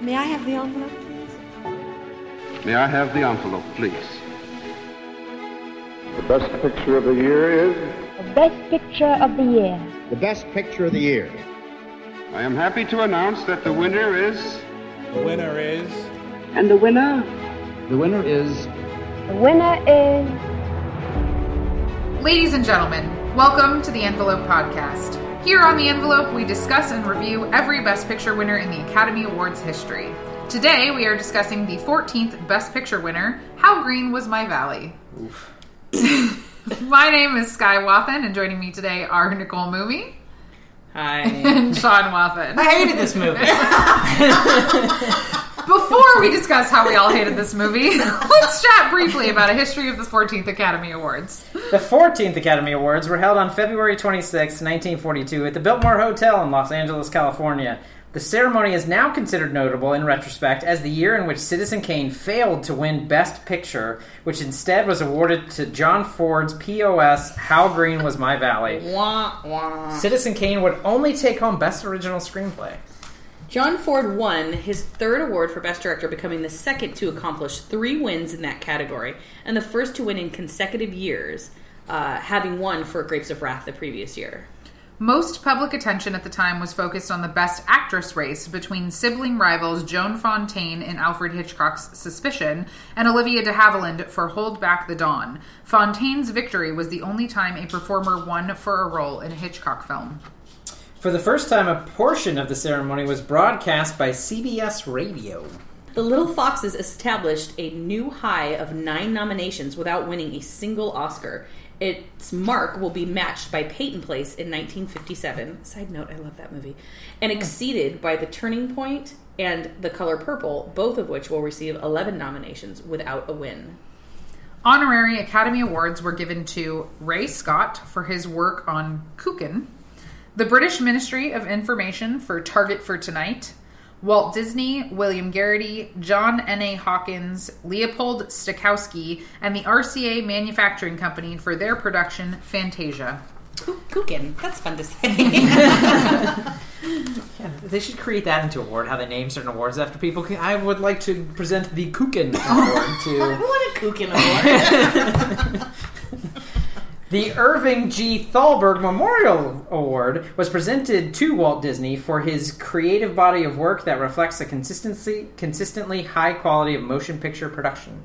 May I have the envelope, please? May I have the envelope, please? The best picture of the year is The best picture of the year. The best picture of the year. I am happy to announce that the winner is. The winner is. And the winner? The winner is. The winner is. Ladies and gentlemen, welcome to the Envelope Podcast. Here on the Envelope, we discuss and review every Best Picture winner in the Academy Awards history. Today, we are discussing the 14th Best Picture winner, How Green Was My Valley. my name is Sky Wathen, and joining me today are Nicole Mooney Hi. and Sean Wathen. I hated this movie. Before we discuss how we all hated this movie, let's chat briefly about a history of the 14th Academy Awards. the 14th Academy Awards were held on February 26, 1942, at the Biltmore Hotel in Los Angeles, California. The ceremony is now considered notable in retrospect as the year in which Citizen Kane failed to win Best Picture, which instead was awarded to John Ford's POS How Green Was My Valley. Wah, wah. Citizen Kane would only take home Best Original Screenplay. John Ford won his third award for Best Director, becoming the second to accomplish three wins in that category, and the first to win in consecutive years, uh, having won for Grapes of Wrath the previous year. Most public attention at the time was focused on the Best Actress race between sibling rivals Joan Fontaine in Alfred Hitchcock's Suspicion and Olivia de Havilland for Hold Back the Dawn. Fontaine's victory was the only time a performer won for a role in a Hitchcock film. For the first time, a portion of the ceremony was broadcast by CBS Radio. The Little Foxes established a new high of nine nominations without winning a single Oscar. Its mark will be matched by Peyton Place in 1957. Side note, I love that movie. And exceeded by The Turning Point and The Color Purple, both of which will receive 11 nominations without a win. Honorary Academy Awards were given to Rey Scott for his work on Kukin, the British Ministry of Information for Target for Tonight, Walt Disney, William Garrity, John N.A. Hawkins, Leopold Stokowski, and the RCA Manufacturing Company for their production Fantasia. Kukin. That's fun to say. Yeah, they should create that into award. How they name certain awards after people. I would like to present the Kukin Award to what a Kukin award. The Irving G. Thalberg Memorial Award. Was presented to Walt Disney for his creative body of work that reflects a consistency, consistently high quality of motion picture production.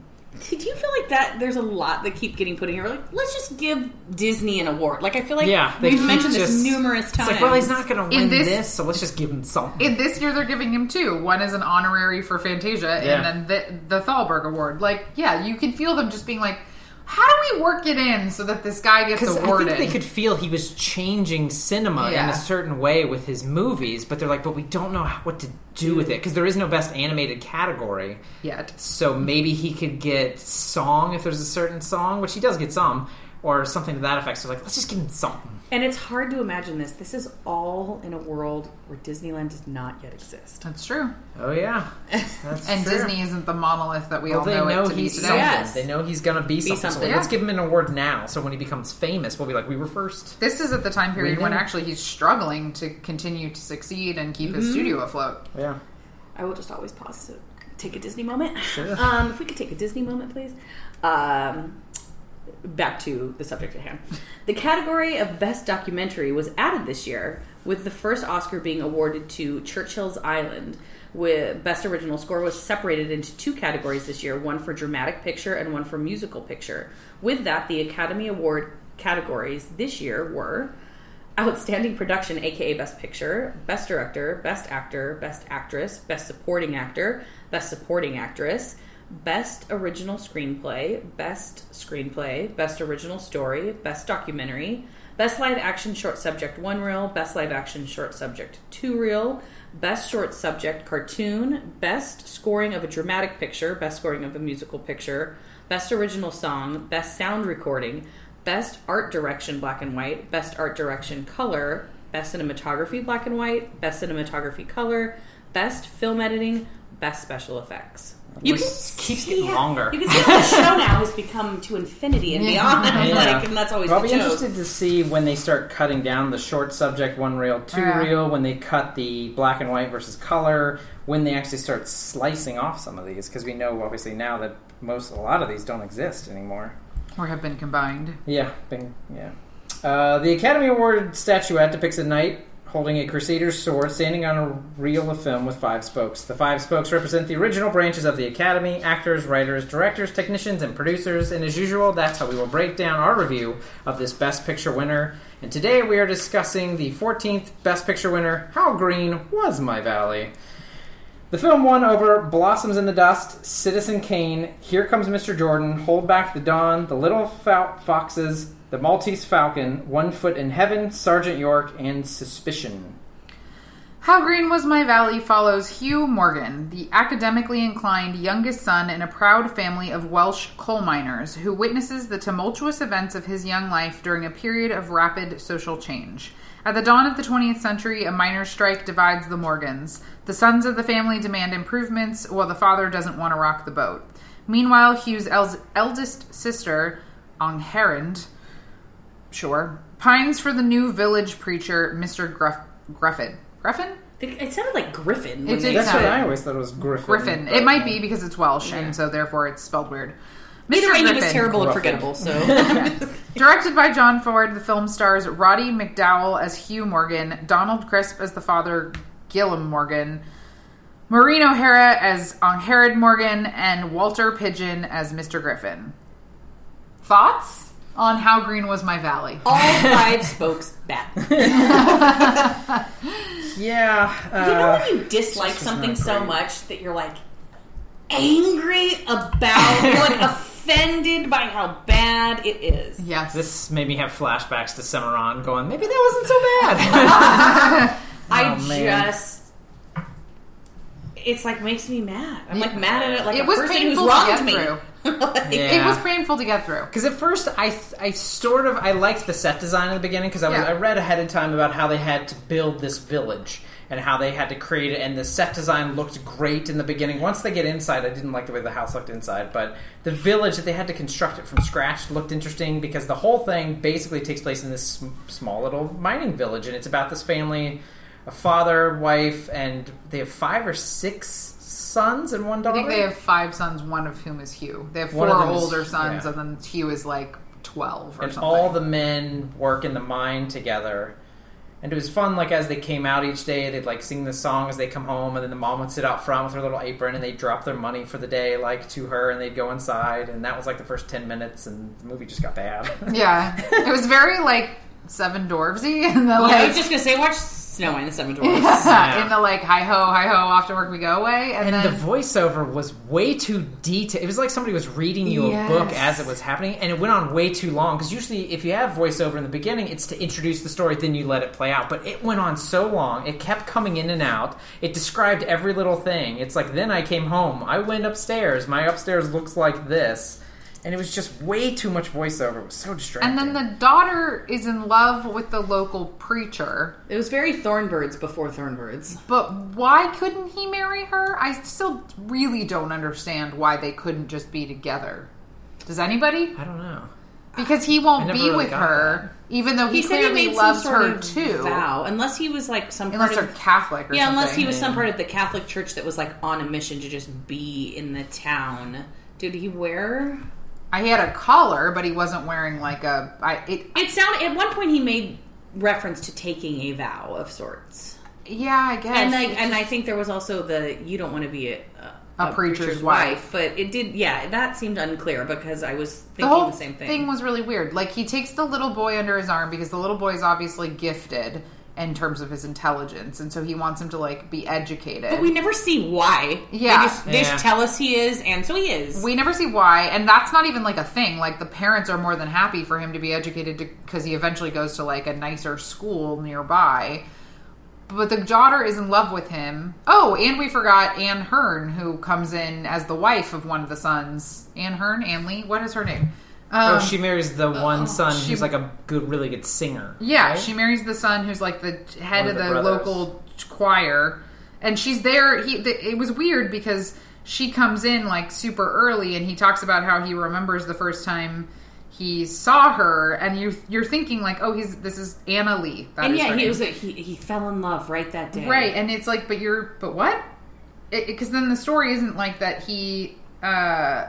Did you feel like that? There's a lot that keep getting put in here. Like, let's just give Disney an award. Like, I feel like Yeah, they we've mentioned just- this numerous It's times. like, well, he's not going to win this- this, so let's just give him something. In this year, they're giving him two. One is an honorary for Fantasia, Yeah. and then the, the Thalberg Award. Like, yeah, you can feel them just being like, how do we work it in so that this guy gets Because I think they could feel he was changing cinema in a certain way with his movies, but they're like, but we don't know what to do with it because there is no best animated category. Yet. So maybe he could get song if there's a certain song, which he does get some, or something to that effect. So like, let's just give him something. and it's hard to imagine this. This is all in a world where Disneyland does not yet exist. That's true. Oh yeah, That's And true. Disney isn't the monolith that we Well, all they know, know it to be today. something. Yes. They know he's gonna be something. So something. let's give him an award now. So when he becomes famous, we'll be like, we were first. This is at the time period when actually he's struggling to continue to succeed and keep Mm-hmm. his studio afloat. Yeah. I will just always pause to take a Disney moment. Sure. Um, if we could take a Disney moment, please. Um, back to the subject at hand. The category of Best Documentary was added this year, with the first Oscar being awarded to Churchill's Island. With Best Original Score was separated into two categories this year, one for dramatic picture and one for musical picture. With that, the Academy Award categories this year were Outstanding Production, aka Best Picture, Best Director, Best Actor, Best Actress, Best Supporting Actor, Best Supporting Actress, Best Original Screenplay, Best Screenplay, Best Original Story, Best Documentary, Best Live Action Short Subject 1 Reel, Best Live Action Short Subject 2 Reel, Best Short Subject Cartoon, Best Scoring of a Dramatic Picture, Best Scoring of a Musical Picture, Best Original Song, Best Sound Recording, Best Art Direction Black and White, Best Art Direction Color, Best Cinematography Black and White, Best Cinematography Color, Best Film Editing, Best Special Effects. You It can just keeps getting yeah. longer. You can see how the show now has become to infinity and beyond. Yeah. Like, and that's always I'll be joke. interested to see when they start cutting down the short subject one reel, two Yeah. reel, when they cut the black and white versus color, when they actually start slicing off some of these, because we know obviously now that most a lot of these don't exist anymore. Or have been combined. Yeah, bing, yeah. Uh, the Academy Award statuette depicts a knight holding a crusader's sword standing on a reel of film with five spokes. The five spokes represent the original branches of the Academy actors, writers, directors, technicians, and producers. And as usual, that's how we will break down our review of this Best Picture winner. And today we are discussing the 14th Best Picture winner, How Green Was My Valley? The film won over Blossoms in the Dust, Citizen Kane, Here Comes Mr. Jordan, Hold Back the Dawn, The Little Fo- Foxes, The Maltese Falcon, One Foot in Heaven, Sergeant York, and Suspicion. How Green Was My Valley follows Huw Morgan, the academically inclined youngest son in a proud family of Welsh coal miners, who witnesses the tumultuous events of his young life during a period of rapid social change. At the dawn of the 20th century, a miners' strike divides the Morgans. The sons of the family demand improvements, while the father doesn't want to rock the boat. Meanwhile, Huw's el- eldest sister, Angharad, sure, pines for the new village preacher, Mr. Gruff- Gruffin. Gruffin? It sounded like Griffin. It did That's said what I always thought it was Griffin. Griffin. It might be because it's Welsh, Yeah. and so therefore it's spelled weird. Either Mr. way, he was Griffin. terrible and forgettable. So Directed by John Ford, the film stars Roddy McDowall as Huw Morgan, Donald Crisp as the father Gilliam Morgan, Maureen O'Hara as Angharad Morgan, and Walter Pidgeon as Mr. Griffin. Thoughts on how green was my valley? all five spokes bad. Yeah. you know Uh, when you dislike something so much that you're like angry about, you're like offended by how bad it is. Yes. this made me have flashbacks to Cimarron going, maybe that wasn't so bad. I Oh, man. just. It's like makes me mad. I'm like mad at it like It a was person painful who's to wronged get me. through. Like, It was painful to get through. Because at first, I I sort of I liked the set design in the beginning because I was Yeah. I read ahead of time about how they had to build this village and how they had to create it, and the set design looked great in the beginning. Once they get inside, I didn't like the way the house looked inside, but the village that they had to construct it from scratch looked interesting because the whole thing basically takes place in this small little mining village, and it's about this family, a father, wife, and they have five or six sons and one daughter. I think they have five sons, one of whom is Huw. They have four them is- older sons, yeah. and then Huw is like 12 or and something. all the men work in the mine together. And it was fun, like as they came out each day, they'd like sing the song as they come home, and then the mom would sit out front with her little apron, and they'd drop their money for the day, like to her, and they'd go inside, and that was like the first ten minutes, and the movie just got bad. Yeah, it was very like Seven Dwarfsy, and the I like, was just gonna say, watch Snow White and the Seven Dwarfs. yeah, in the like hi ho hi ho off to work we go away. and, and then the voiceover was way too detailed. It was like somebody was reading you a book as it was happening, and it went on way too long. Because usually, if you have voiceover in the beginning, it's to introduce the story, then you let it play out. But it went on so long; it kept coming in and out. It described every little thing. It's like, then I came home. I went upstairs. My upstairs looks like this, and it was just way too much voiceover. It was so distracting. and then the daughter is in love with the local preacher, It was very Thornbirds before Thornbirds. but why couldn't he marry her? I still really don't understand why they couldn't just be together. Does anybody? I don't know. Because he won't be really with got her, even though he, He said he clearly made some loves sort her of too. vow, unless he was like some Unless part they're of Catholic or yeah, something. unless he was some part of the Catholic Church that was like on a mission to just be in the town. Did he wear? I had a collar, but he wasn't wearing like a. I it. It sounded at one point he made reference to taking a vow of sorts, Yeah, I guess. and like, and I think there was also the you don't want to be a, A preacher's wife. but it did. Yeah, that seemed unclear because I was the thinking whole the, same thing. was really weird. Like he takes the little boy under his arm because the little boy is obviously gifted in terms of his intelligence, and so he wants him to like be educated. but we never see why. Yeah. they just, they Yeah. just tell us he is, and so he is. We never see why, and that's not even like a thing. Like the parents are more than happy for him to be educated because he eventually goes to like a nicer school nearby. But the daughter is in love with him. Oh, and we forgot Anne Hearn, who comes in as the wife of one of the sons. Anne Hearn, Anne Lee, what is her name? Um, oh, she marries the one son she- who's like a good, really good singer. Yeah, right? she marries the son who's like the head One of of the, the local choir, and she's there. He, the, it was weird because she comes in like super early and he talks about how he remembers the first time he saw her and you you're thinking like oh he's this is Anna Lee That and is yeah, he name. was a, he he fell in love right that day. right and it's like but you're but what because then the story isn't like that he uh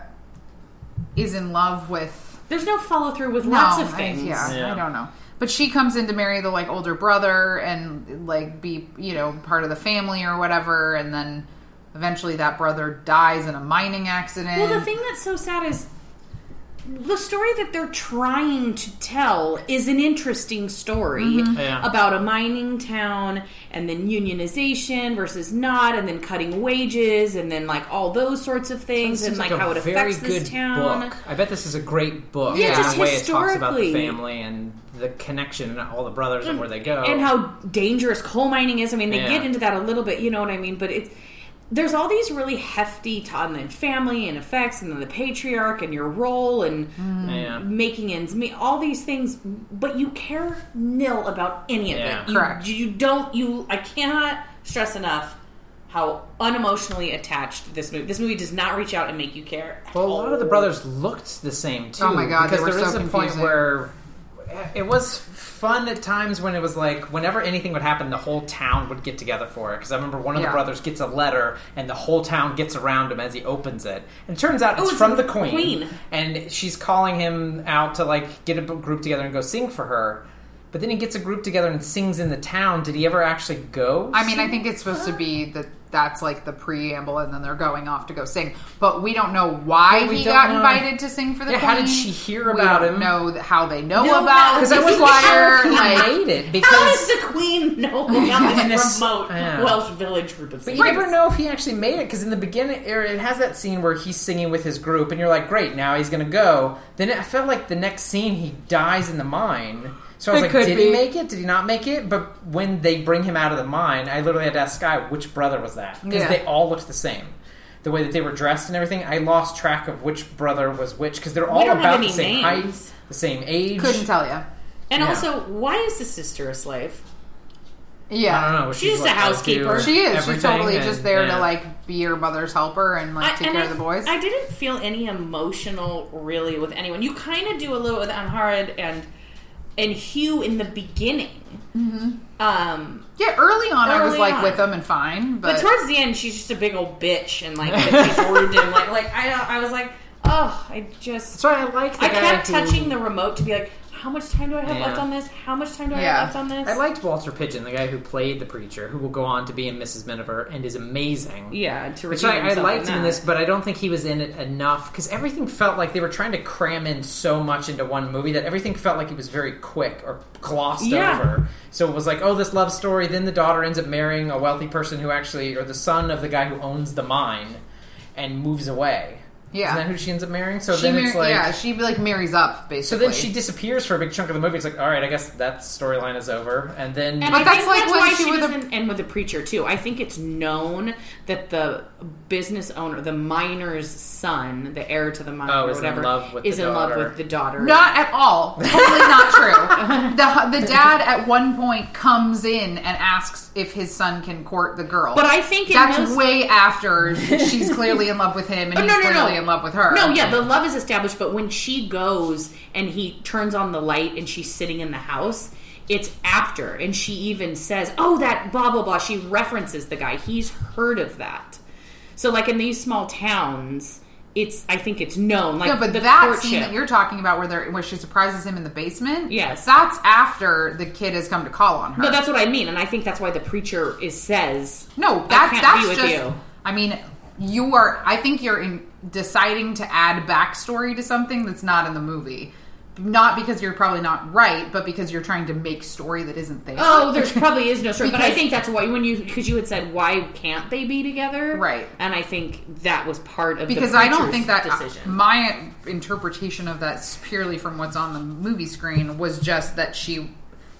is in love with There's no follow through with no, lots of I- things. yeah, Yeah. I don't know. But she comes in to marry the like older brother and like be you know part of the family or whatever, and then eventually that brother dies in a mining accident. Well, the thing that's so sad is the story that they're trying to tell is an interesting story Mm-hmm. Yeah. about a mining town and then unionization versus not and then cutting wages and then like all those sorts of things and Seems like, how it very affects this town. book. I bet this is a great book. Yeah, in just the way it talks about the family and the connection and all the brothers and where they go. and how dangerous coal mining is. I mean, they Yeah. get into that a little bit, you know what I mean? But it's there's all these really hefty t- and then family and effects, and then the patriarch and your role and mm. Yeah. making ends meet, all these things. But you care nil about any of Yeah. it. You, Correct. You don't. You. I cannot stress enough. How unemotionally attached this movie. This movie does not reach out and make you care. at Well, a lot of the brothers looked the same too. Oh my God, they Because were there is so a point where it was fun at times when it was like whenever anything would happen, the whole town would get together for it. Because I remember one of Yeah. the brothers gets a letter, and the whole town gets around him as he opens it. And it turns out it's, oh, it's from the the queen, queen. and she's calling him out to like get a group together and go sing for her. But then he gets a group together and sings in the town. Did he ever actually go? I mean, I think it's supposed to be that that's like the preamble, and then they're going off to go sing. But we don't know why we he don't got know- invited to sing for the Yeah, queen. how did she hear We about don't him? Know how they know No, about because I was he like, made it How does the queen know about this remote yeah. Welsh village group of But you never know if he actually made it because in the beginning, it has that scene where he's singing with his group, and you're like, "Great, now he's gonna go." Then I felt like the next scene he dies in the mine. So I was It like, "Did be. he make it? Did he not make it?" But when they bring him out of the mine, I literally had to ask Sky which brother was that because Yeah. they all looked the same. The way that they were dressed and everything, I lost track of which brother was which because they're all about the same names. height, the same age. couldn't tell you. And Yeah. also, why is the sister a slave? Yeah, I don't know. She's what, a housekeeper. She is. She's totally and- just there yeah. to like be your mother's helper and like I- take and care I, of the boys. I didn't feel any emotional really with anyone. You kind of do a little with Angharad and and Huw in the beginning. Um, yeah, early on I was like on. with them and fine, but but, towards the end, she's just a big old bitch and like that she's rude him. Like, like I, I was like, oh, I just That's why I like. The I guy kept who- touching the remote to be like, how much time do I have Yeah. left on this? How much time do I Yeah. have left on this? I liked Walter Pidgeon, the guy who played the preacher, who will go on to be in Mrs. Miniver and is amazing. yeah, to Which I, I liked him in this, but I don't think he was in it enough because everything felt like they were trying to cram in so much into one movie that everything felt like it was very quick or glossed Yeah. over. So it was like, oh, this love story. Then the daughter ends up marrying a wealthy person who actually, or the son of the guy who owns the mine, and moves away. Yeah. Isn't that who she ends up marrying? So she then mar- it's like, yeah, she like marries up basically. so then she disappears for a big chunk of the movie. It's like, all right, I guess that storyline is over. And then And But I that's think like that's why she she was a- doesn't end with the preacher too. I think it's known that the business owner, the miner's son, the heir to the mine, Oh, or is in love with is the in love daughter. with the daughter. Not at all. Totally not true. The the dad at one point comes in and asks if his son can court the girl. But I think that's those- way after she's clearly in love with him and Oh, he's no, no, clearly no. In love with her. No, yeah, the love is established, but when she goes and he turns on the light and she's sitting in the house, it's after. And she even says, Oh, that blah, blah, blah. She references the guy. He's heard of that. So, like in these small towns, it's, I think it's known. Like, No, but the that courtship. scene that you're talking about, where they where she surprises him in the basement, Yes. that's after the kid has come to call on her. No, that's what I mean, and I think that's why the preacher is says, No, I that, can't that's be with just. you. I mean, you are. I think you're in, deciding to add backstory to something that's not in the movie. Not because you're probably not right, but because you're trying to make story that isn't there. "Oh, there's probably is no story," but I think that's why when you because you had said, "Why can't they be together?" Right. and I think that was part of because the I don't think that uh, decision. my interpretation of that purely from what's on the movie screen was just that she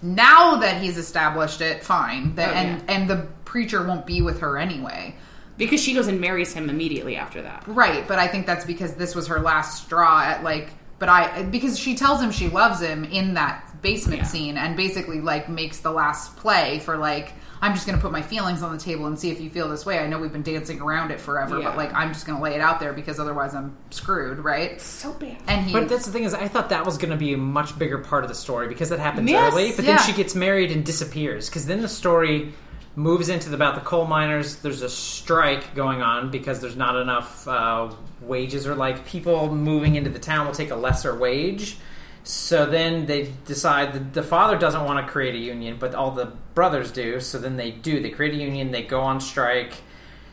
now that he's established it fine that Oh, and yeah. and the preacher won't be with her anyway because she goes and marries him immediately after that. right but I think that's because this was her last straw at like but I because she tells him she loves him in that basement Yeah. scene and basically like makes the last play for like I'm just going to put my feelings on the table and see if you feel this way. I know we've been dancing around it forever, Yeah. but like I'm just going to lay it out there because otherwise I'm screwed, right? So bad. And he But that's the thing is, I thought that was going to be a much bigger part of the story because that happens Yes, early. But yeah. then she gets married and disappears because then the story moves into the, about the coal miners. There's a strike going on because there's not enough uh, wages, or like people moving into the town will take a lesser wage. So then they decide that the father doesn't want to create a union, but all the brothers do. So then they do. They create a union. They go on strike.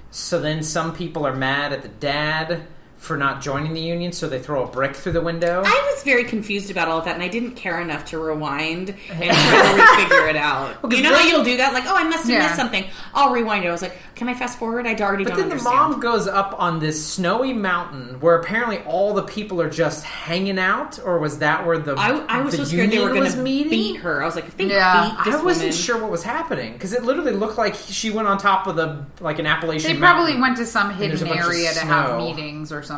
So then some people are mad at the dad for not joining the union, so they throw a brick through the window. I was very confused about all of that, and I didn't care enough to rewind and try to refigure it out. Well, 'cause you know how you'll do that? Like, oh, I must have Yeah. missed something. I'll rewind it. I was like, can I fast forward? I already But don't then the mom goes up on this snowy mountain where apparently all the people are just hanging out, or was that where the I, I was the so scared they were going was to meeting? beat her. I was like, if they Yeah. beat this I wasn't woman, sure what was happening because it literally looked like she went on top of the like an Appalachian. They probably mountain. went to some hidden a bunch of area to have meetings or something.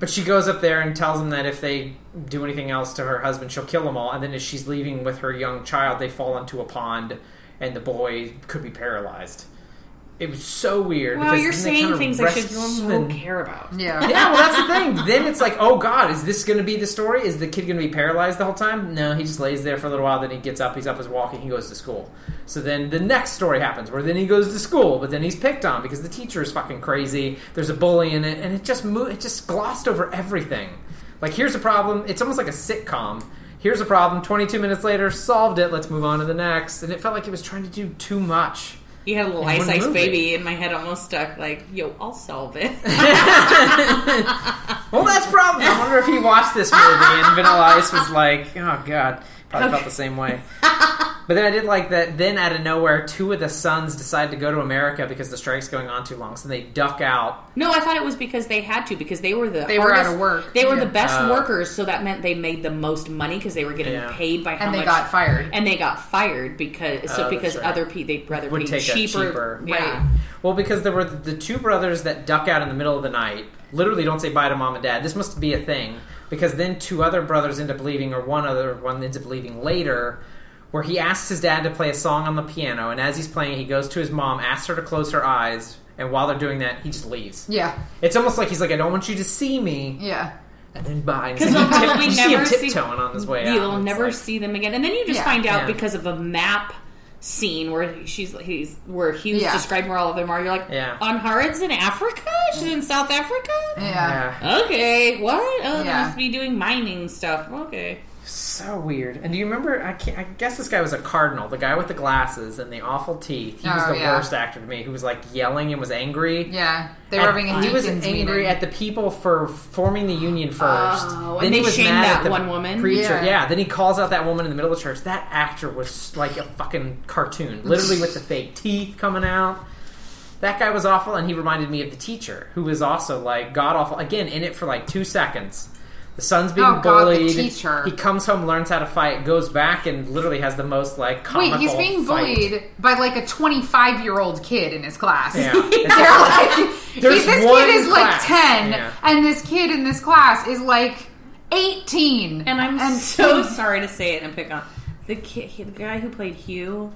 But she goes up there and tells them that if they do anything else to her husband, she'll kill them all. And then as she's leaving with her young child, they fall into a pond, and the boy could be paralyzed. It was so weird. well, because you're saying things I should rescue so him care about. Yeah. Yeah, well, that's the thing. Then it's like, oh god, is this going to be the story? Is the kid going to be paralyzed the whole time? No, he just lays there for a little while. Then he gets up. He's up, he's walking. He goes to school. So then the next story happens, where then he goes to school, but then he's picked on because the teacher is fucking crazy. There's a bully in it, and it just mo- it just glossed over everything. Like here's a problem. It's almost like a sitcom. Here's a problem. 22 minutes later, solved it. Let's move on to the next. And it felt like it was trying to do too much. You had a little ice ice movie. baby, and my head almost stuck. Like, yo, I'll solve it. Well, that's probably. I wonder if he watched this movie and Vanilla Ice was like, "Oh God," probably felt the same way. But then I did like that. Then out of nowhere, two of the sons decide to go to America because the strike's going on too long, so they duck out. no, I thought it was because they had to because they were the They were out of work. They were Yeah. the best Oh. workers, so that meant they made the most money because they were getting Yeah. paid by how And they much. got fired. and they got fired because so Oh, because right. other people they'd rather Would pay take cheaper. cheaper- Yeah. Right. Well, because there were the two brothers that duck out in the middle of the night. Literally, don't say bye to mom and dad. This must be a thing because then two other brothers end up leaving, or one other one ends up leaving later. Where he asks his dad to play a song on the piano, and as he's playing, he goes to his mom, asks her to close her eyes, and while they're doing that, he just leaves. Yeah. It's almost like he's like, I don't want you to see me. Yeah. And then bye. Because they'll probably you see him never see, tiptoeing on his way out. You'll never like- see them again, and then you just Yeah. find out Yeah. because of a map scene where she's he's where he was Yeah. describing where all of them are. You're like, Yeah. on Harrods in Africa? She's in South Africa. Yeah. Yeah. Okay, what? Oh, they must be doing mining stuff. Okay. So weird. And do you remember? I, can't, I guess this guy was a cardinal, the guy with the glasses and the awful teeth. He was Oh, the yeah. worst actor to me. Who was like yelling and was angry. Yeah. They were having a he was angry meeting. at the people for forming the union oh, first. Oh, and they shamed that one woman? Preacher, Yeah. yeah. Then he calls out that woman in the middle of the church. That actor was like a fucking cartoon, literally with the fake teeth coming out. That guy was awful, and he reminded me of the teacher, who was also like god awful. Again, in it for like two seconds. The son's being Oh, God, the bullied. teacher. He comes home, learns how to fight, goes back, and literally has the most like Wait, he's being fight. bullied by like a 25 year old kid in his class. Yeah. They're like, There's this one kid is like 10, Yeah. and this kid in this class is like 18. And I'm so sorry to say it and pick on the kid, the guy who played Huw.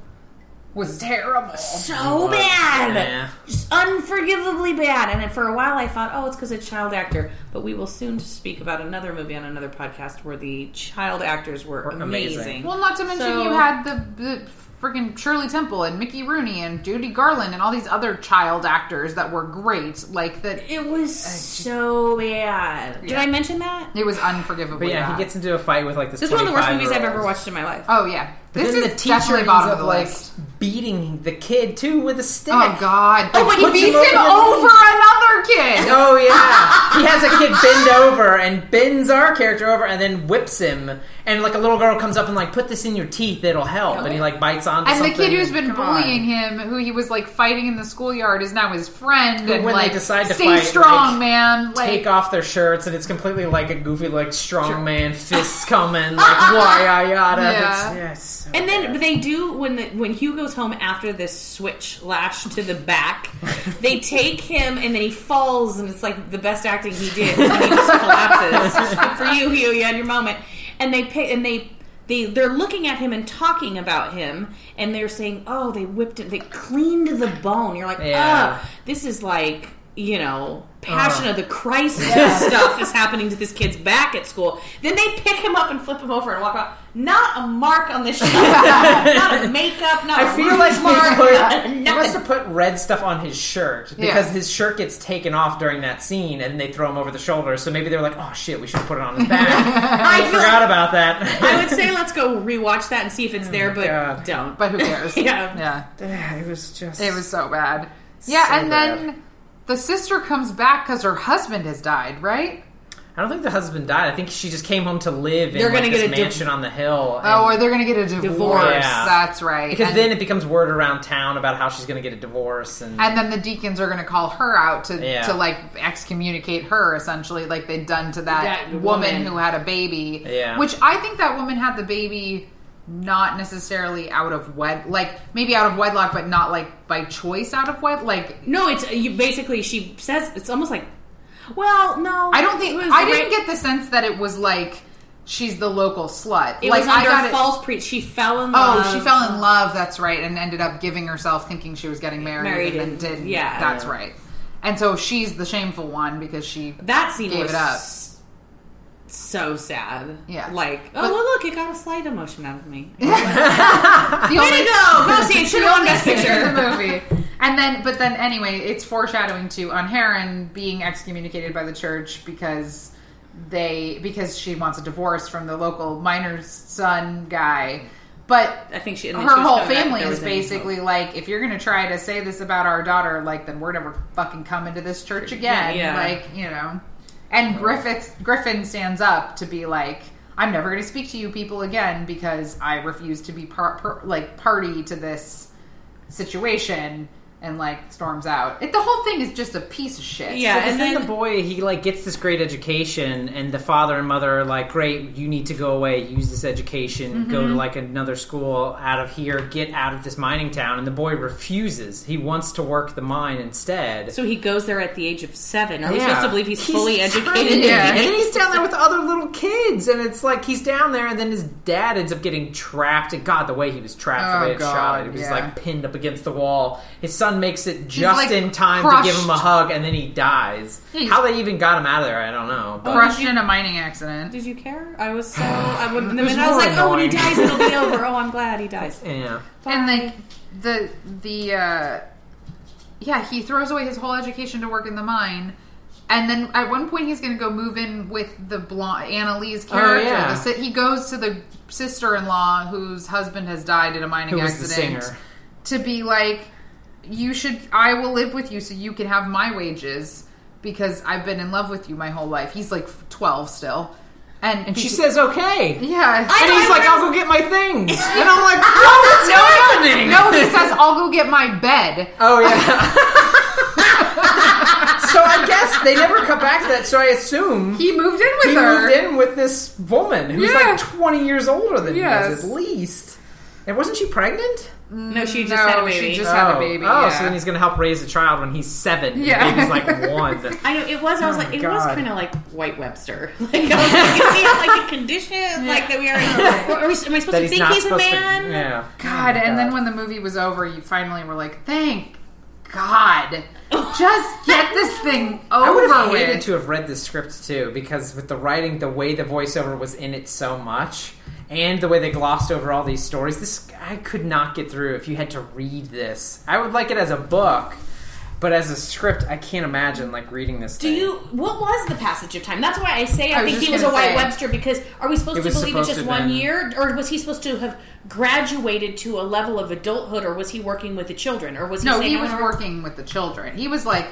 Was terrible. So oh, bad, Yeah. just unforgivably bad. And for a while, I thought, oh, it's because it's child actor. But we will soon speak about another movie on another podcast where the child actors were, Were amazing. amazing. Well, not to mention So- you had the, the freaking Shirley Temple and Mickey Rooney and Judy Garland and all these other child actors that were great. Like that, It was so bad. Did Yeah. I mention that? it was unforgivably But yeah, bad. he gets into a fight with like this. This is one of the worst movies I've ever watched in my life. Oh yeah, But this then is the teacher ends bottom up like list. beating the kid too with a stick. Oh god! Oh, but he puts him beats over him over another kid. Oh yeah, he has a kid bend over and bends our character over and then whips him. And like a little girl comes up and like put this in your teeth, it'll help. And he like bites on. And the something. kid who's been Come bullying him, who he was like fighting in the schoolyard, is now his friend. But and when they decide to stay fight, strong, like, man. Like, Take off their shirts and it's completely like a goofy like strong man fists coming like why yada yada. Yeah. That's- yeah, it's so And then bad. they do when the, when Huw goes home after this switch lash to the back, they take him and then he falls and it's like the best acting he did. And he just collapses. Good for you, Huw. You had your moment. And they pick and they they they're looking at him and talking about him, and they're saying, "Oh, they whipped it, they cleaned the bone." You're like, Yeah. "Ah, this is like." You know, uh. Passion of the Christ stuff is happening to this kid's back at school. Then they pick him up and flip him over and walk out. Not a mark on the shirt. not a makeup. Not I a feel like mark. put, he must have put red stuff on his shirt because Yeah. his shirt gets taken off during that scene, and they throw him over the shoulder. So maybe they were like, "Oh shit, we should put it on his back." I forgot about that. I would say let's go rewatch that and see if it's oh there, but God. don't. But who cares? Yeah. yeah. it was just It was so bad. Yeah, So and then bad. The sister comes back because her husband has died, right? I don't think the husband died. I think she just came home to live in They're like, gonna this get a div- mansion on the hill. Oh, and- Oh, or they're gonna get a divorce. Divorce. Yeah. That's right. because and, then it becomes word around town about how she's going to get a divorce, and, and then the deacons are gonna call her out to Yeah. to like excommunicate her essentially, like they'd done to that, That woman, woman. who had a baby. Yeah. Which I think that woman had the baby not necessarily out of wed like maybe out of wedlock but not like by choice out of wed like No, it's you. Basically, she says it's almost like. Well, no, I don't think I didn't get the sense that it was like she's the local slut. It like was I under got it- false preach. She fell in Oh, love. she fell in love. That's right, and ended up giving herself, thinking she was getting married, Married and and- then did. yeah. that's right. And so she's the shameful one because she. That scene Gave it up. So sad. Yeah. like oh But- well, look, it got a slight emotion out of me. Way to go! Go see it. Should have won Best the movie. And then, but then anyway, it's foreshadowing to Unheron being excommunicated by the church because they because she wants a divorce from the local miner's son guy. But I think she. her she whole family is basically like, if you're going to try to say this about our daughter, like, then we're never fucking coming to this church again. Yeah, yeah. Like, you know. And Griffith Griffin stands up to be like, I'm never going to speak to you people again because I refuse to be par- like party to this situation. And like storms out. It, the whole thing is just a piece of shit. Yeah, Because and then, then- the boy he like gets this great education, and the father and mother are like, "Great, you need to go away, use this education, go to Mm-hmm. like another school out of here, get out of this mining town." And the boy refuses. He wants to work the mine instead. So he goes there at the age of seven. Are we Yeah. supposed to believe he's, fully educated? Yeah. and he's down there with other little kids, and it's like he's down there, and then his dad ends up getting trapped. And God, the way he was trapped, the Oh, way it's shot, God, it was yeah. like pinned up against the wall. His son makes it just like, in time to give him a hug, and then he dies. He's- How they even got him out of there, I don't know. But Crushed in a mining accident. Did you care? I was so. I, would, and It was then I was more like, oh, when he dies, it'll be over. Oh, I'm glad he dies. yeah, and like the the uh yeah he throws away his whole education to work in the mine and then at one point he's going to go move in with the blonde Anna Lee's character. Oh, yeah. The he goes to the sister-in-law whose husband has died in a mining Who was the accident to be like, you should. I will live with you so you can have my wages because I've been in love with you my whole life. He's like twelve still, and and she he- says okay. yeah, and he's like, "I'll go get my things," and I'm like, no, "What's no, happening?" no, he says, "I'll go get my bed." Oh yeah. so I guess they never cut back to that. So I assume He moved in with he her. moved in with this woman who's Yeah. like 20 years older than Yes. he is, at least. And wasn't she pregnant? No, she just No, had a baby. she baby. just- had a oh. baby, Oh, yeah. so then he's going to help raise a child when he's seven. Yeah. The baby's like one. I know it was. I was Oh like, my it was kind of like White Webster. Like, I was like, is he like a condition? Like that we are? Or are we, am I supposed that to he's think he's a man? to. Yeah. God, oh, and then when the movie was over, you finally were like, "Thank God, just get this thing over. I would have hated with." to have read the script too, because with the writing, the way the voiceover was in it so much, and the way they glossed over all these stories, this I could not get through if you had to read this. I would like it as a book, but as a script, I can't imagine like reading this. Do thing. you? What was the passage of time? That's why I say I, I think just he was a White Webster because are we supposed to was believe it's supposed just one been- year, or was he supposed to have graduated to a level of adulthood, or was he working with the children, or was he? No, saying, he "I was wanna- working with the children. He was like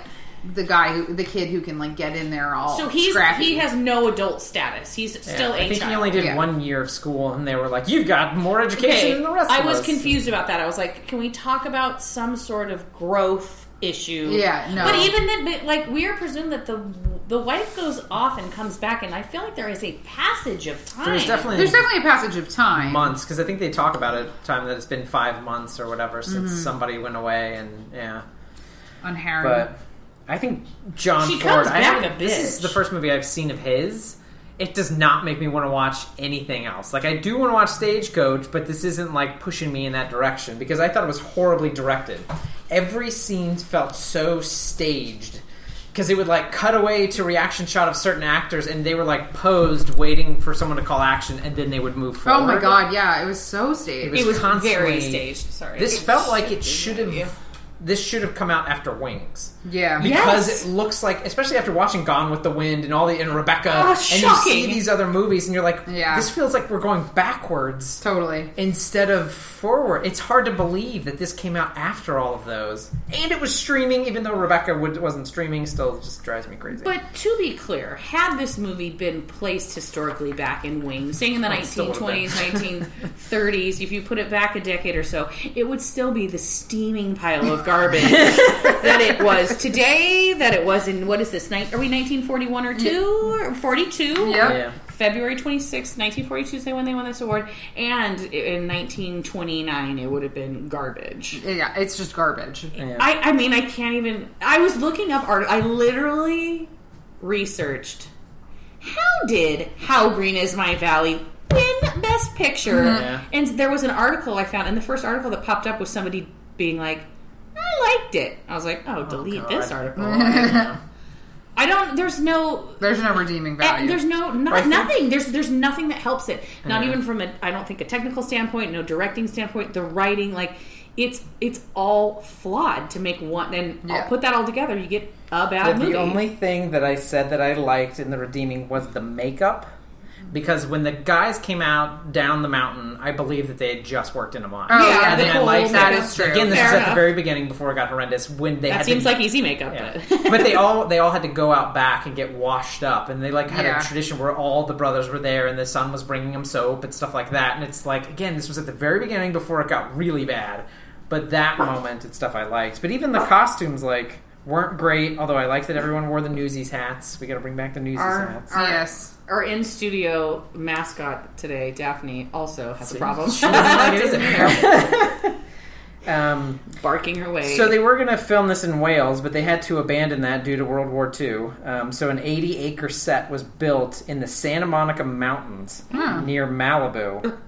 the guy who, the kid who can like get in there all. So he's scrappy. he has no adult status. He's Yeah, still I a think child. he only did Yeah. one year of school, and they were like, "You've got more education Okay, than the rest I of was us." confused about that. I was like, can we talk about some sort of growth issue? Yeah, no. But even then, but like we are presumed that the the wife goes off and comes back, and I feel like there is a passage of time. There's definitely There's definitely a passage of time. months because I think they talk about it time that it's been five months or whatever since Mm-hmm. somebody went away, and yeah. on Harry. But I think John She Ford. comes I back haven't- a This is the first movie I've seen of his, it does not make me want to watch anything else. Like I do want to watch Stagecoach, but this isn't like pushing me in that direction because I thought it was horribly directed. Every scene felt so staged because it would like cut away to reaction shot of certain actors and they were like posed waiting for someone to call action and then they would move forward. Oh my god, yeah, it was so staged. It was, It was constantly, very staged. Sorry. This It felt like it should value. have. This should have come out after Wings yeah. because Yes. it looks like, especially after watching Gone with the Wind and all the and Rebecca, Oh, and you see these other movies, and you're like, Yeah. this feels like we're going backwards Totally. instead of forward. It's hard to believe that this came out after all of those, and it was streaming, even though Rebecca would, wasn't streaming. Still, just drives me crazy. But to be clear, had this movie been placed historically back in Wings, saying in the Oh, it still would've 1920s, 1930s, if you put it back a decade or so, it would still be the steaming pile of garbage that it was today, that it was in, what is this, ni- are we 1941 or 2? Or 42? Yep. yeah. February 26, 1942 is when they won this award. And in 1929, it would have been garbage. Yeah, it's just garbage. Yeah. I, I mean, I can't even. I was looking up art. I literally researched how did How Green Is My Valley win Best Picture? Yeah. And there was an article I found, and the first article that popped up was somebody being like, I liked it. I was like, oh, oh delete God. this article. I don't. There's no. There's no redeeming eh, value. There's no not, think- nothing. There's there's nothing that helps it. Not Yeah. even from a I don't think a technical standpoint, no directing standpoint, the writing like it's it's all flawed to make one and Yeah. I'll put that all together, you get a The, bad movie. the only thing that I said that I liked in the redeeming was the makeup. Because when the guys came out down the mountain, I believe that they had just worked in a mine. Oh, Yeah, and the I whole liked that is true. Again, this Fair is at the very beginning before it got horrendous. When they that had seems to, like easy makeup, Yeah. but but they all they all had to go out back and get washed up, and they like had Yeah. a tradition where all the brothers were there, and the son was bringing them soap and stuff like that. And it's like again, this was at the very beginning before it got really bad. But that moment, it's stuff I liked. But even the costumes, like weren't great. Although I like that everyone wore the Newsies hats. We got to bring back the Newsies Our- hats. our- yes. our in studio mascot today, Daphne, also has a problem. She doesn't like um, barking her way. So they were going to film this in Wales, but they had to abandon that due to World War II. Um, so an 80 acre set was built in the Santa Monica Mountains near Malibu.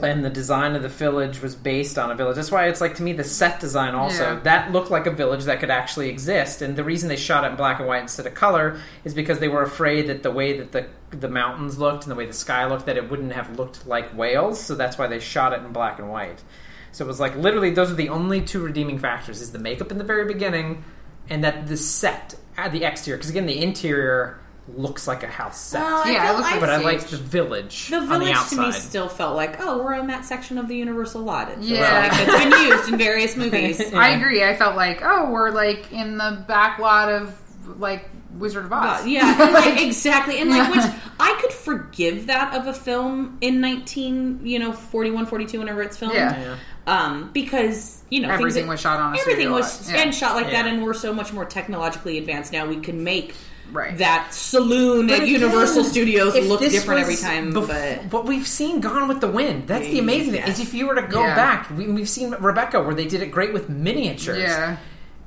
And the design of the village was based on a village. That's why it's like to me the set design also Yeah. that looked like a village that could actually exist. And the reason they shot it in black and white instead of color is because they were afraid that the way that the the mountains looked and the way the sky looked that it wouldn't have looked like Wales. So that's why they shot it in black and white. So it was like literally those are the only two redeeming factors: is the makeup in the very beginning, and that the set, uh, the exterior. Because again, the interior looks like a house set, Well, I Yeah, it looks like like but I staged. liked the village the on the village to outside. me still felt like, oh, we're in that section of the Universal lot. It feels Yeah. like it's been used in various movies. I agree. I felt like, oh, we're like in the back lot of like Wizard of Oz. Uh, yeah, and, like, exactly. And like, which I could forgive that of a film in nineteen, you know, 41, 42, whenever it's filmed. Yeah. Yeah. Um, because you know things Everything that- was shot on a everything was lot. Yeah. and shot like that, and we're so much more technologically advanced now. We can make Right. that saloon But at again, Universal Studios look different every time. bef- but but we've seen Gone with the Wind. That's the amazing thing. Is if you were to go Yeah. back, we, we've seen Rebecca where they did it great with miniatures. Yeah.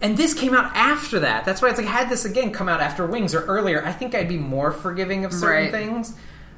And this came out after that. That's why it's like had this again come out after Wings or earlier. I think I'd be more forgiving of certain Right. things.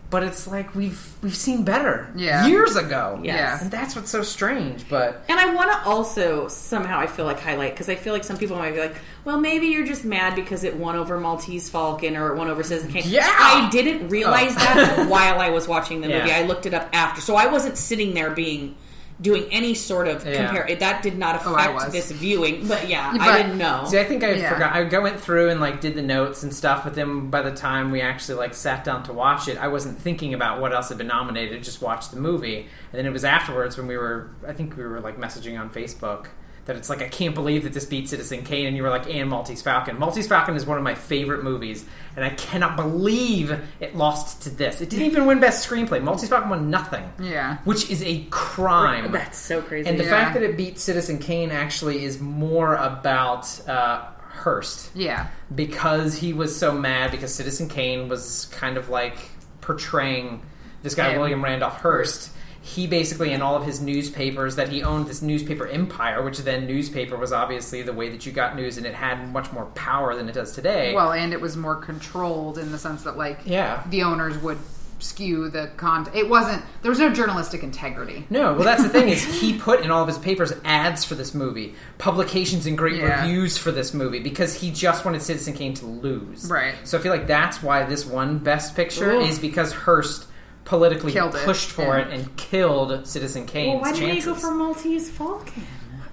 But it's like we've we've seen better Yeah. years ago. Yes. and that's what's so strange. But And I want to also somehow I feel like highlight because I feel like some people might be like, well, maybe you're just mad because it won over Maltese Falcon or it won over Citizen Kane. Yeah! I didn't realize Oh. that while I was watching the movie. I looked it up after, so I wasn't sitting there being doing any sort of Yeah. compare. That did not Oh, affect was. this viewing. But yeah, But- I didn't know. See, I think I Yeah. forgot. I went through and like did the notes and stuff, but then by the time we actually like sat down to watch it, I wasn't thinking about what else had been nominated. Just watched the movie, and then it was afterwards when we were. I think we were like messaging on Facebook that it's like I can't believe that this beat Citizen Kane, and you were like, and Maltese Falcon. Maltese Falcon is one of my favorite movies, and I cannot believe it lost to this. It didn't even win Best Screenplay. Maltese Falcon won nothing. Yeah. which is a crime. That's so crazy. And the Yeah. fact that it beat Citizen Kane actually is more about uh, Hearst Yeah. because he was so mad because Citizen Kane was kind of like portraying this guy Him. William Randolph Hearst. he basically in all of his newspapers that he owned this newspaper empire, which then newspaper was obviously the way that you got news, and it had much more power than it does today. Well, and it was more controlled in the sense that like Yeah. the owners would skew the content. It wasn't there was no journalistic integrity. No, well, that's the thing is he put in all of his papers ads for this movie, publications and great Yeah. reviews for this movie because he just wanted Citizen Kane to lose. Right. So I feel like that's why this one Best Picture Ooh. is because Hearst politically Killed it. pushed for Yeah. it and killed Citizen Kane. Well, why didn't chances. you go for Maltese Falcon?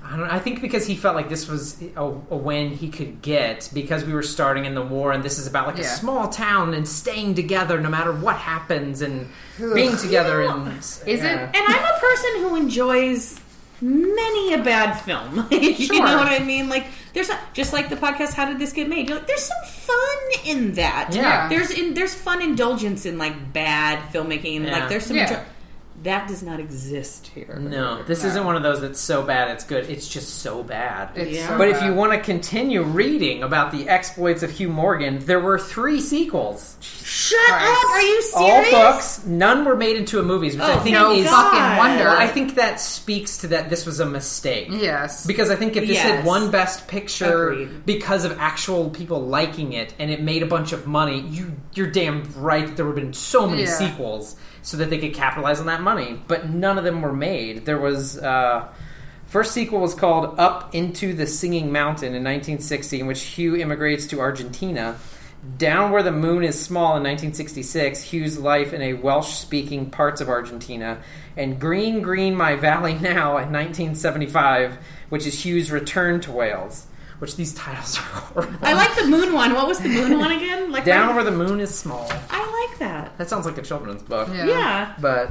I, don't, I think because he felt like this was a, a win he could get because we were starting in the war and this is about like a small town and staying together no matter what happens and being together and Is it- And I'm a person who enjoys many a bad film. you Sure. know what I mean? Like there's a, just like the podcast How Did This Get Made? You're like, there's some fun in that. Yeah. There's in, there's fun indulgence in like bad filmmaking. Yeah. Like there's some Yeah. Enjoy- that does not exist here. No, this No. isn't one of those that's so bad it's good. It's just so bad. It's Yeah. so but if you want to continue reading about the exploits of Huw Morgan, there were three sequels. Shut Christ. up! Are you serious? All books, none were made into a movie, which I Oh, think no is fucking wonder. I think that speaks to that this was a mistake. Yes. Because I think if this had Yes. won Best Picture Agreed. because of actual people liking it and it made a bunch of money, you you're damn right that there would have been so many Yeah. sequels so that they could capitalize on that money. But none of them were made. There was uh, first sequel was called Up into the Singing Mountain in 1960, in which Huw immigrates to Argentina. Down Where the Moon is Small in 1966, Huw's life in a Welsh speaking parts of Argentina. And Green Green My Valley Now in 1975, which is Huw's return to Wales. Which these titles are horrible. I like the moon one. What was the moon one again? Like Down right- Where the Moon is Small. I like that. That sounds like a children's book. Yeah. Yeah. But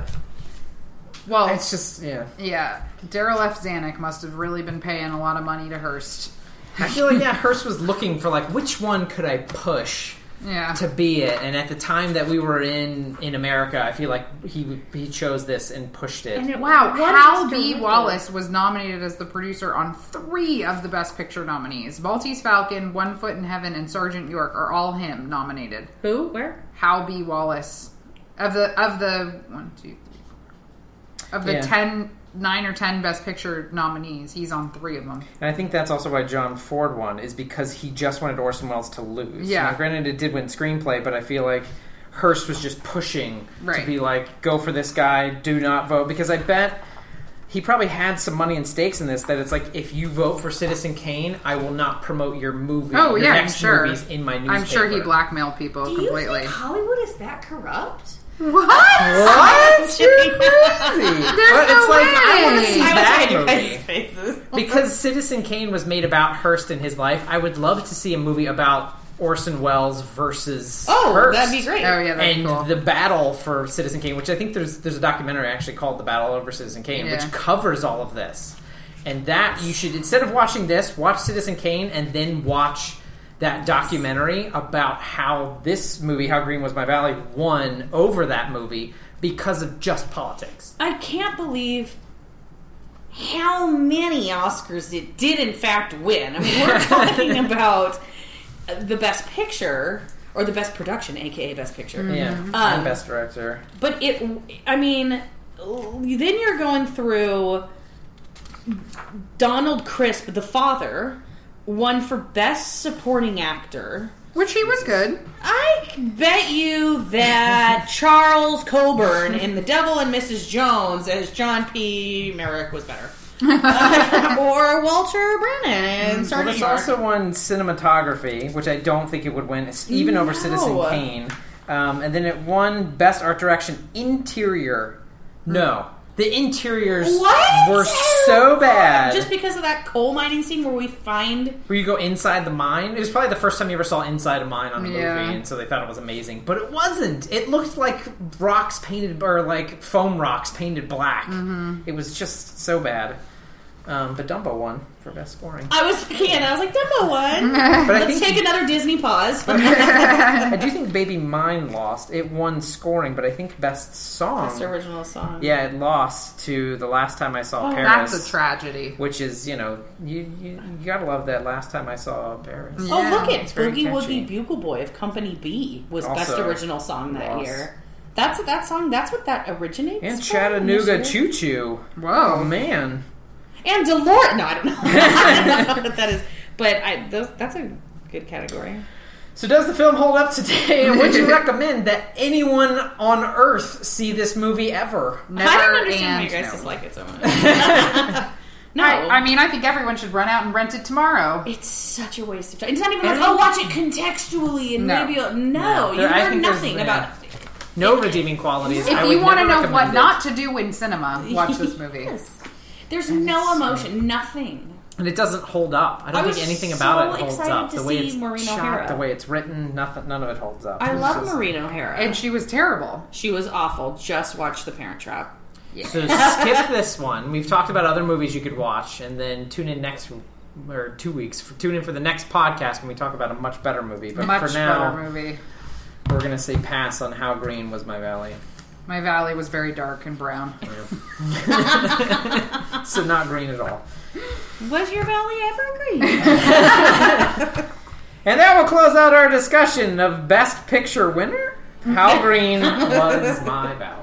well, it's just, yeah. yeah, Darryl F. Zanuck must have really been paying a lot of money to Hearst. I feel like, yeah, Hearst was looking for, like, which one could I push? Yeah. to be it. And at the time that we were in in America, I feel like he he chose this and pushed it. And it- Wow, Hal B. Wallis was nominated as the producer on three of the Best Picture nominees. Maltese Falcon, One Foot in Heaven, and Sergeant York are all him nominated. Who? Where? Hal B. Wallis of the of the one, two, three, four of the Yeah. ten, nine or ten Best Picture nominees. He's on three of them. And I think that's also why John Ford won is because he just wanted Orson Welles to lose. Yeah. Now, granted, it did win screenplay, but I feel like Hearst was just pushing to be like, go for this guy, do not vote. Because I bet he probably had some money and stakes in this. That it's like, if you vote for Citizen Kane, I will not promote your movie. Oh your yeah, I'm next sure. movies in my newspaper. I'm sure he blackmailed people Do you completely. think Hollywood is that corrupt? What? What? You're crazy. but no it's like I want to see I that movie. faces. because Citizen Kane was made about Hearst and his life, I would love to see a movie about Orson Welles versus Oh, Hearst. that'd be great. Oh yeah, that's and cool. the battle for Citizen Kane, which I think there's there's a documentary actually called "The Battle Over Citizen Kane," Yeah. which covers all of this. And that you should instead of watching this, watch Citizen Kane, and then watch that documentary about how this movie, "How Green Was My Valley," won over that movie because of just politics. I can't believe how many Oscars it did in fact win. I mean, we're talking about the best picture or the best production, aka best picture. Yeah. Um, and best director. But it, I mean, then you're going through Donald Crisp, the father, won for best supporting actor. Which he was good. I bet you that Charles Coburn in The Devil and Mrs. Jones as John P. Merrick was better. or Walter Brennan in Well, Sergeant this York. also won cinematography, which I don't think it would win, even over Citizen Kane. Um, and then it won Best Art Direction Interior. No, the interiors What? were so bad. Just because of that coal mining scene where we find where you go inside the mine. It was probably the first time you ever saw inside a mine on a Yeah. movie, and so they thought it was amazing. But it wasn't. It looked like rocks painted or like foam rocks painted black. Mm-hmm. It was just so bad. Um, but Dumbo won for best scoring. I was thinking, I was like, Dumbo won. But I Let's think take another Disney pause. I do think Baby Mine lost. It won scoring, but I think best song. Best original song. Yeah, it lost to the last time I saw Oh, Paris. That's a tragedy. Which is, you know, you, you you gotta love that. Last time I saw Paris. Oh, Yeah, look it! it's very Boogie catchy. Woogie Bugle Boy of Company B was best original song that lost. year. That's that song. That's what that originates. And from Chattanooga initially. Choo Choo. Whoa. Oh man. And Dolores. No, I don't know. I don't know what that is. But I, those, that's a good category. So does the film hold up today? And would you recommend that anyone on Earth see this movie ever? Never I don't understand why you guys no. dislike it so much. no, I, I mean, I think everyone should run out and rent it tomorrow. it's such a waste of time. It's not even like, oh, watch it contextually and No. maybe No, no, you there- I learn think there's- nothing yeah. about. No redeeming qualities. I If would you want to know what it. not to do in cinema, watch this movie. Yes. There's no emotion, nothing. And it doesn't hold up. I don't I think anything about it holds up. to The way see it's Maureen shot, O'Hara. the way it's written, nothing, none of it holds up. I It's love just- Maureen O'Hara. And she was terrible. she was awful. Just watch The Parent Trap. So skip this one. We've talked about other movies you could watch, and then tune in next or two weeks. For, tune in for the next podcast when we talk about a much better movie. But Much for now, better movie. we're gonna say pass on How Green Was My Valley. My valley was very dark and brown. So not green at all. Was your valley ever green? And that will close out our discussion of Best Picture winner. How Green Was My Valley.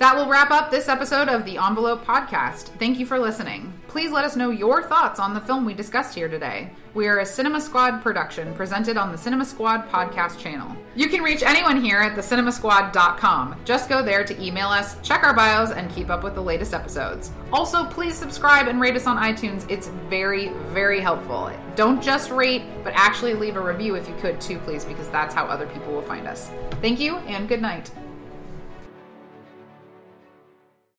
That will wrap up this episode of the Envelope Podcast. Thank you for listening. Please let us know your thoughts on the film we discussed here today. We are a Cinema Squad production presented on the Cinema Squad podcast channel. You can reach anyone here at thecinemasquad.com. Just go there to email us, check our bios, and keep up with the latest episodes. Also, please subscribe and rate us on iTunes. It's very, very helpful. Don't just rate, but actually leave a review if you could too, please, because that's how other people will find us. Thank you and good night.